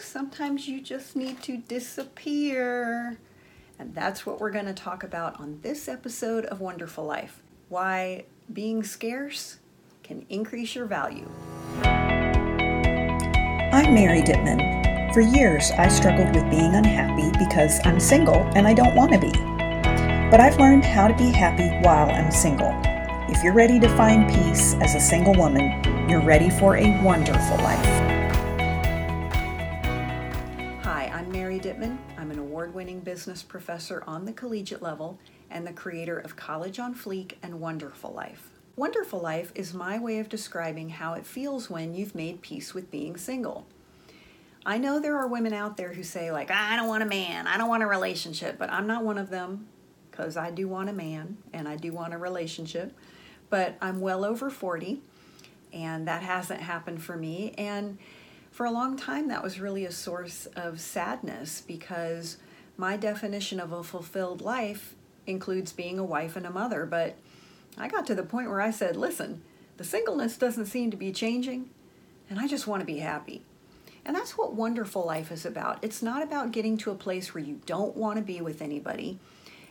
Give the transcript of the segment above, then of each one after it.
sometimes you just need to disappear. And that's what we're going to talk about on this episode of Wonderful Life why being scarce can increase your value. I'm Mary Dittman. For years, I struggled with being unhappy because I'm single and I don't want to be. But I've learned how to be happy while I'm single. If you're ready to find peace as a single woman, you're ready for a wonderful life. Award winning business professor on the collegiate level and the creator of College on Fleek and Wonderful Life. Wonderful Life is my way of describing how it feels when you've made peace with being single. I know there are women out there who say, like, I don't want a man, I don't want a relationship, but I'm not one of them because I do want a man and I do want a relationship but I'm well over 40 and that hasn't happened for me. And for a long time, that was really a source of sadness because my definition of a fulfilled life includes being a wife and a mother. But I got to the point where I said, listen, the singleness doesn't seem to be changing, and I just want to be happy. And that's what wonderful life is about. It's not about getting to a place where you don't want to be with anybody,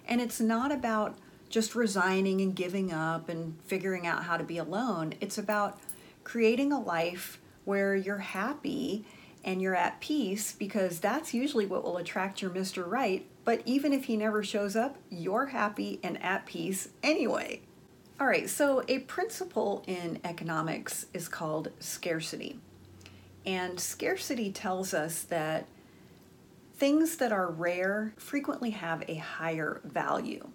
and it's not about just resigning and giving up and figuring out how to be alone. It's about creating a life where you're happy and you're at peace because that's usually what will attract your Mr. Right. But even if he never shows up, you're happy and at peace anyway. All right, so a principle in economics is called scarcity. And scarcity tells us that things that are rare frequently have a higher value.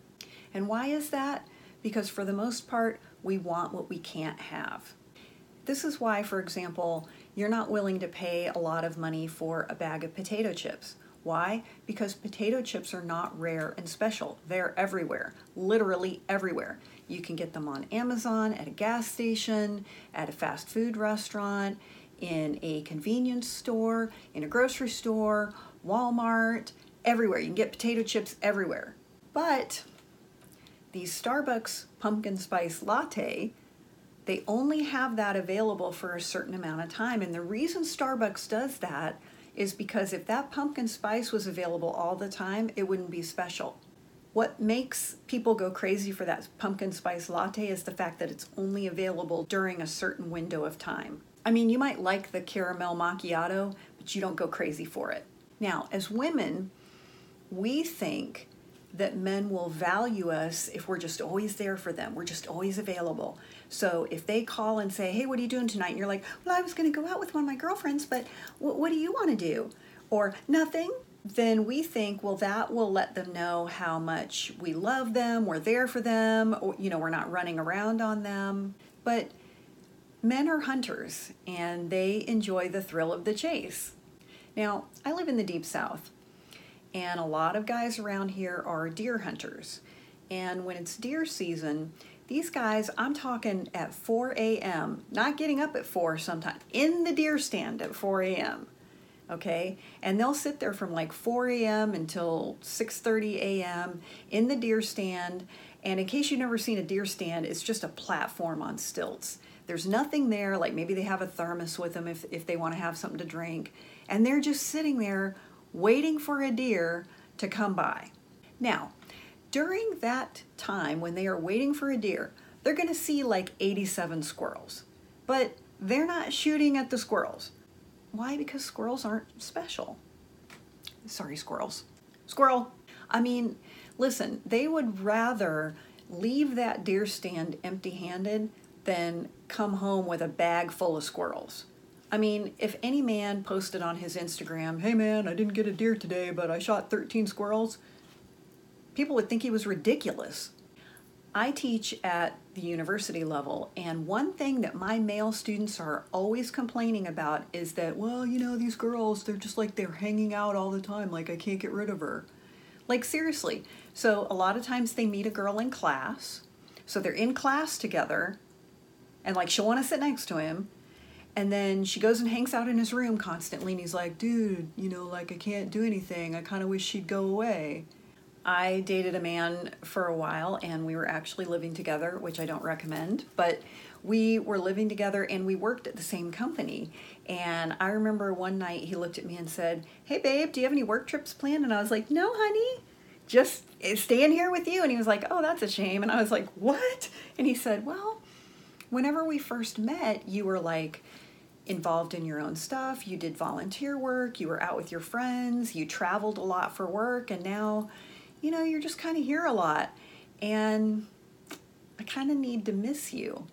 And why is that? Because for the most part, we want what we can't have. This is why, for example, you're not willing to pay a lot of money for a bag of potato chips. Why? Because potato chips are not rare and special. They're everywhere, literally everywhere. You can get them on Amazon, at a gas station, at a fast food restaurant, in a convenience store, in a grocery store, Walmart, everywhere. You can get potato chips everywhere. But the Starbucks pumpkin spice latte, they only have that available for a certain amount of time. And the reason Starbucks does that is because if that pumpkin spice was available all the time, it wouldn't be special. What makes people go crazy for that pumpkin spice latte is the fact that it's only available during a certain window of time. I mean, you might like the caramel macchiato, but you don't go crazy for it. Now, as women, we think that men will value us if we're just always there for them. We're just always available. So if they call and say, Hey, what are you doing tonight? And you're like, Well, I was going to go out with one of my girlfriends, but what, what do you want to do? Or nothing. Then we think, well, that will let them know how much we love them, we're there for them, or, you know, we're not running around on them. But men are hunters and they enjoy the thrill of the chase. Now, I live in the deep south, and a lot of guys around here are deer hunters. And when it's deer season, these guys, I'm talking at 4 a.m., not getting up at 4 sometimes, in the deer stand at 4 a.m. Okay, and they'll sit there from like 4 a.m. until 6:30 a.m. in the deer stand. And in case you've never seen a deer stand, it's just a platform on stilts. There's nothing there, like maybe they have a thermos with them if, if they want to have something to drink. And they're just sitting there waiting for a deer to come by. Now, during that time when they are waiting for a deer, they're going to see like 87 squirrels, but they're not shooting at the squirrels. Why? Because squirrels aren't special. Sorry, squirrels. Squirrel. I mean, listen, they would rather leave that deer stand empty handed than come home with a bag full of squirrels. I mean, if any man posted on his Instagram, hey man, I didn't get a deer today, but I shot 13 squirrels, people would think he was ridiculous. I teach at the university level, and one thing that my male students are always complaining about is that, well, you know, these girls, they're just like they're hanging out all the time, like I can't get rid of her. Like, seriously. So, a lot of times they meet a girl in class, so they're in class together, and like she'll want to sit next to him, and then she goes and hangs out in his room constantly, and he's like, dude, you know, like I can't do anything. I kind of wish she'd go away. I dated a man for a while, and we were actually living together, which I don't recommend. But we were living together and we worked at the same company. And I remember one night he looked at me and said, Hey, babe, do you have any work trips planned? And I was like, No, honey, just staying here with you. And he was like, Oh, that's a shame. And I was like, What? And he said, Well, whenever we first met, you were like, involved in your own stuff, you did volunteer work, you were out with your friends, you traveled a lot for work, and now, you know, you're just kind of here a lot. And I kind of need to miss you.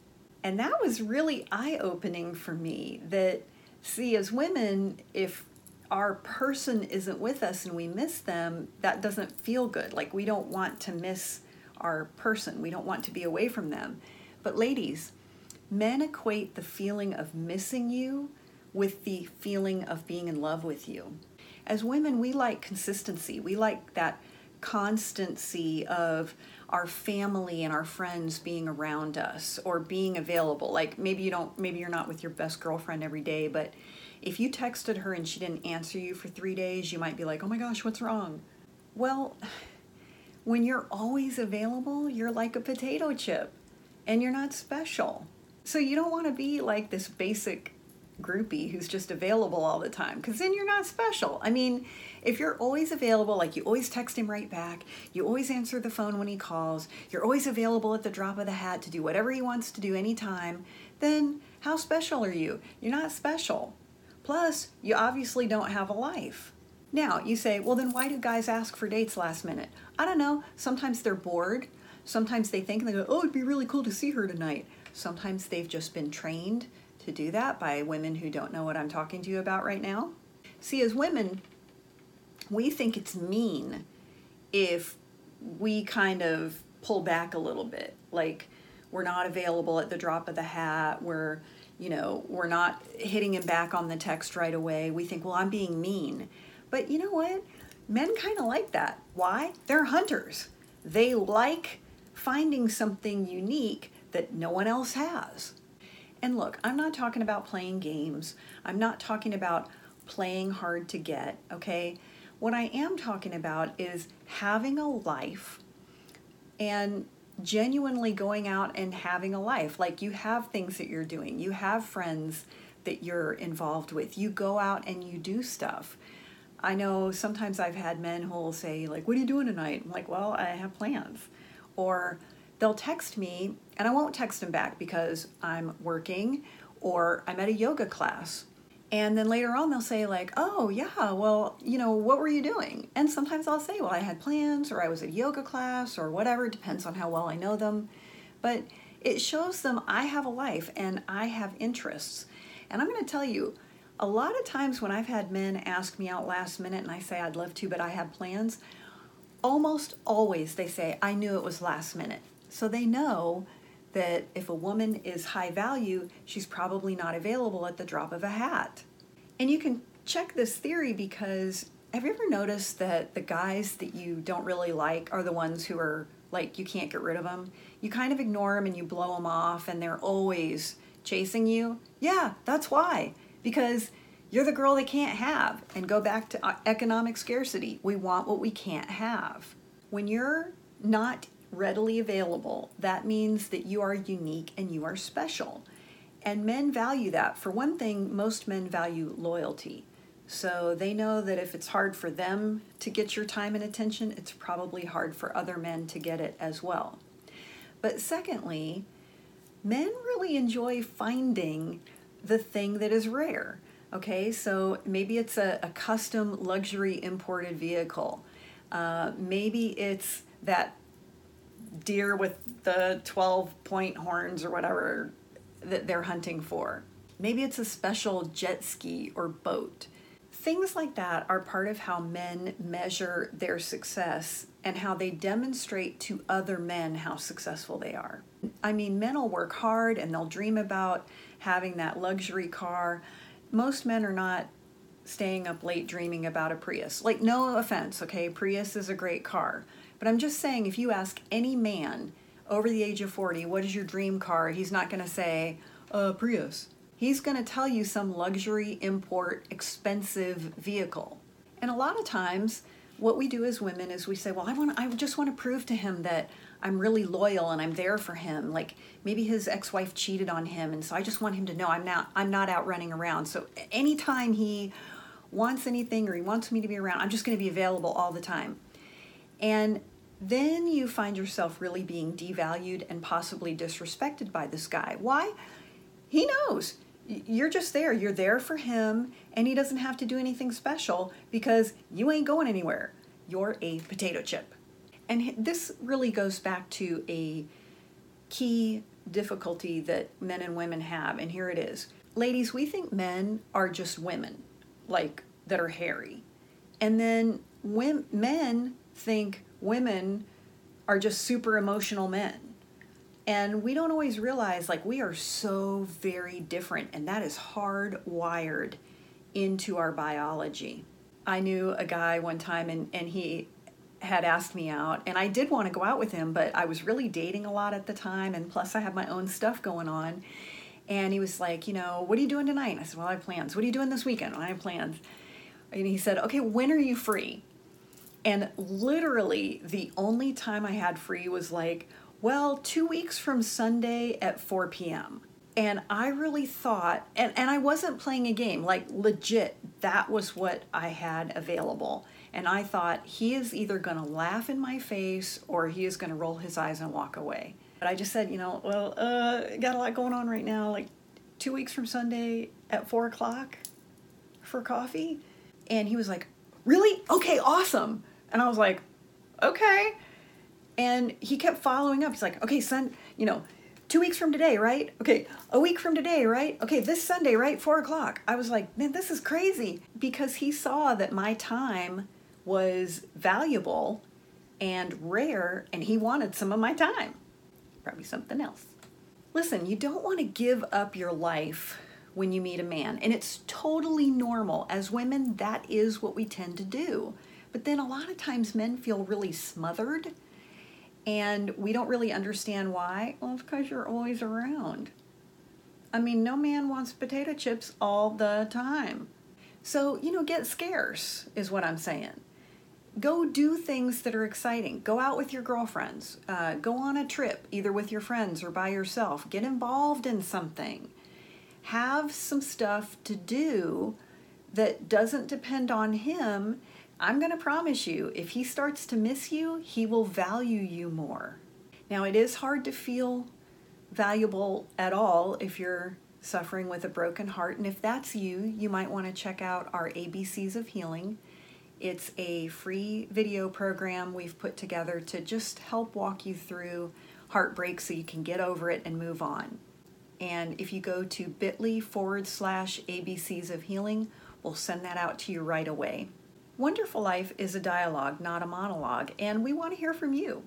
And that was really eye opening for me that, see, as women, if our person isn't with us and we miss them, that doesn't feel good. Like we don't want to miss our person, we don't want to be away from them. But, ladies, men equate the feeling of missing you with the feeling of being in love with you. As women, we like consistency, we like that constancy of our family and our friends being around us or being available. Like maybe you don't, maybe you're not with your best girlfriend every day, but if you texted her and she didn't answer you for three days, you might be like, oh my gosh, what's wrong? Well, when you're always available, you're like a potato chip and you're not special. So you don't want to be like this basic groupie who's just available all the time because then you're not special. I mean, if you're always available, like you always text him right back, you always answer the phone when he calls, you're always available at the drop of the hat to do whatever he wants to do anytime, then how special are you? You're not special. Plus, you obviously don't have a life. Now, you say, well, then why do guys ask for dates last minute? I don't know. Sometimes they're bored. Sometimes they think, and they go, oh, it'd be really cool to see her tonight. Sometimes they've just been trained to do that by women who don't know what I'm talking to you about right now. See, as women, we think it's mean if we kind of pull back a little bit. Like, we're not available at the drop of the hat. We're, you know, we're not hitting him back on the text right away. We think, well, I'm being mean. But you know what? Men kind of like that. Why? They're hunters. They like finding something unique that no one else has. And look, I'm not talking about playing games. I'm not talking about playing hard to get, okay? What I am talking about is having a life and genuinely going out and having a life. Like you have things that you're doing, you have friends that you're involved with, you go out and you do stuff. I know sometimes I've had men who will say, like, what are you doing tonight? I'm like, well, I have plans. Or they'll text me and I won't text them back because I'm working or I'm at a yoga class. And then later on, they'll say, like, oh, yeah, well, you know, what were you doing? And sometimes I'll say, well, I had plans or I was at yoga class or whatever, it depends on how well I know them. But it shows them I have a life and I have interests. And I'm going to tell you, a lot of times when I've had men ask me out last minute and I say, I'd love to, but I have plans, almost always they say, I knew it was last minute. So they know that if a woman is high value, she's probably not available at the drop of a hat. And you can check this theory because have you ever noticed that the guys that you don't really like are the ones who are like you can't get rid of them? You kind of ignore them and you blow them off and they're always chasing you. Yeah, that's why. Because you're the girl they can't have. And go back to uh, economic scarcity. We want what we can't have. When you're not readily available, that means that you are unique and you are special. And men value that. For one thing, most men value loyalty. So they know that if it's hard for them to get your time and attention, it's probably hard for other men to get it as well. But secondly, men really enjoy finding the thing that is rare. Okay, so maybe it's a, a custom luxury imported vehicle. Uh, maybe it's that deer with the 12 point horns or whatever that they're hunting for. Maybe it's a special jet ski or boat. Things like that are part of how men measure their success and how they demonstrate to other men how successful they are. I mean, men will work hard and they'll dream about having that luxury car. Most men are not staying up late dreaming about a Prius. Like, no offense, okay? Prius is a great car. But I'm just saying, if you ask any man over the age of 40, what is your dream car? He's not going to say, uh, Prius. He's going to tell you some luxury, import, expensive vehicle. And a lot of times, what we do as women is we say, well, I want, I just want to prove to him that I'm really loyal and I'm there for him. Like maybe his ex-wife cheated on him and so I just want him to know I'm not I'm not out running around. So anytime he wants anything or he wants me to be around, I'm just going to be available all the time. And then you find yourself really being devalued and possibly disrespected by this guy. Why? He knows. You're just there. You're there for him, and he doesn't have to do anything special because you ain't going anywhere. You're a potato chip. And this really goes back to a key difficulty that men and women have, and here it is. Ladies, we think men are just women, like that are hairy. And then when men think women are just super emotional men. And we don't always realize like we are so very different and that is hardwired into our biology. I knew a guy one time and, and he had asked me out and I did want to go out with him, but I was really dating a lot at the time and plus I had my own stuff going on. And he was like, you know, what are you doing tonight? I said, well, I have plans. What are you doing this weekend? Well, I have plans. And he said, okay, when are you free? And literally, the only time I had free was like, well, two weeks from Sunday at 4 p.m. And I really thought, and, and I wasn't playing a game, like legit, that was what I had available. And I thought, he is either going to laugh in my face or he is going to roll his eyes and walk away. But I just said, you know, well, uh, got a lot going on right now, like two weeks from Sunday at 4 o'clock for coffee. And he was like, really? Okay, awesome. And I was like, okay. And he kept following up. He's like, okay, son, you know, two weeks from today, right? Okay, a week from today, right? Okay, this Sunday, right? Four o'clock. I was like, man, this is crazy because he saw that my time was valuable and rare and he wanted some of my time. Probably something else. Listen, you don't want to give up your life when you meet a man, and it's totally normal. As women, that is what we tend to do. But then a lot of times men feel really smothered and we don't really understand why. Well, it's because you're always around. I mean, no man wants potato chips all the time. So, you know, get scarce is what I'm saying. Go do things that are exciting. Go out with your girlfriends. Uh, go on a trip, either with your friends or by yourself. Get involved in something. Have some stuff to do that doesn't depend on him I'm going to promise you, if he starts to miss you, he will value you more. Now, it is hard to feel valuable at all if you're suffering with a broken heart. And if that's you, you might want to check out our ABCs of Healing. It's a free video program we've put together to just help walk you through heartbreak so you can get over it and move on. And if you go to bit.ly forward slash ABCs of Healing, we'll send that out to you right away. Wonderful Life is a dialogue, not a monologue, and we want to hear from you.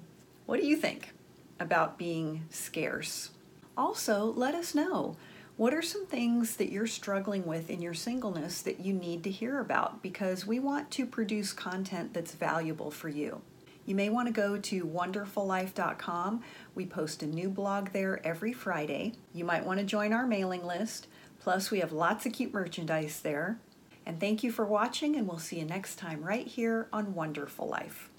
What do you think about being scarce? Also, let us know what are some things that you're struggling with in your singleness that you need to hear about because we want to produce content that's valuable for you. You may want to go to wonderfullife.com. We post a new blog there every Friday. You might want to join our mailing list. Plus, we have lots of cute merchandise there. And thank you for watching, and we'll see you next time right here on Wonderful Life.